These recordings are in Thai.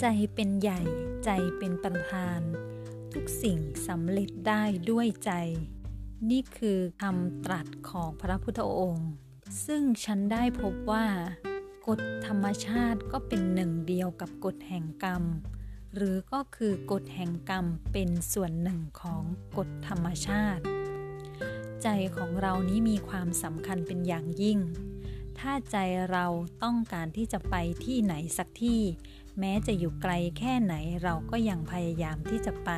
ใจเป็นใหญ่ใจเป็นประธาน ทุกสิ่งสำเร็จได้ด้วยใจ นี่คือคำตรัสของพระพุทธองค์ ซึ่งฉันได้พบว่า กฎธรรมชาติก็เป็นหนึ่งเดียวกับกฎแห่งกรรม หรือก็คือกฎแห่งกรรมเป็นส่วนหนึ่งของกฎธรรมชาติ ใจของเรานี้มีความสำคัญเป็นอย่างยิ่ง ถ้าใจเราต้องการที่จะไปที่ไหนสักที่ แม้จะอยู่ไกลแค่ไหนเราก็ยังพยายามที่จะไป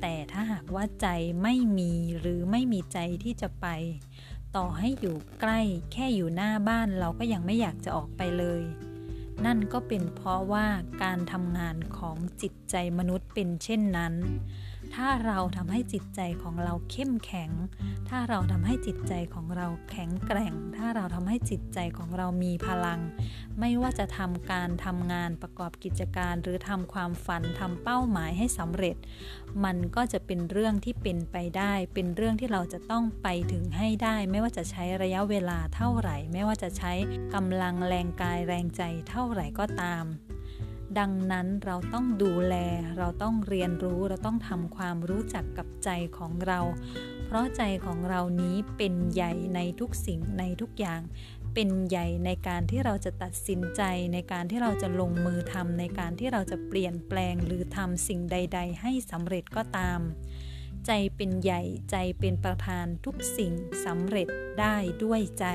แต่ถ้าหากว่าใจไม่มีหรือไม่มีใจที่จะไป ต่อให้อยู่ใกล้แค่อยู่หน้าบ้านเราก็ยังไม่อยากจะออกไปเลย นั่นก็เป็นเพราะว่าการทำงานของจิตใจมนุษย์เป็นเช่นนั้น ถ้าเราทำให้จิตใจของเราเข้มแข็ง ถ้าเราทำให้จิตใจของเราแข็งแกร่ง ถ้าเราทำให้จิตใจของเรามีพลัง ไม่ว่าจะทำการทำงานประกอบกิจการ หรือทำความฝันทำเป้าหมายให้สำเร็จ มันก็จะเป็นเรื่องที่เป็นไปได้ เป็นเรื่องที่เราจะต้องไปถึงให้ได้ ไม่ว่าจะใช้ระยะเวลาเท่าไหร่ ไม่ว่าจะใช้กำลังแรงกายแรงใจเท่าไหร่ก็ตาม ดังนั้นเราต้องดูแล เราต้องเรียนรู้ เราต้องทำความรู้จักกับใจของเรา เพราะใจของเรานี้เป็นใหญ่ในทุกสิ่งในทุกอย่าง เป็นใหญ่ในการที่เราจะตัดสินใจ ในการที่เราจะลงมือทำในการที่เราจะเปลี่ยนแปลงหรือทำสิ่งใด ๆ ให้สำเร็จก็ตาม ใจเป็นใหญ่ใจเป็นประธานทุกสิ่งสำเร็จได้ด้วยใจ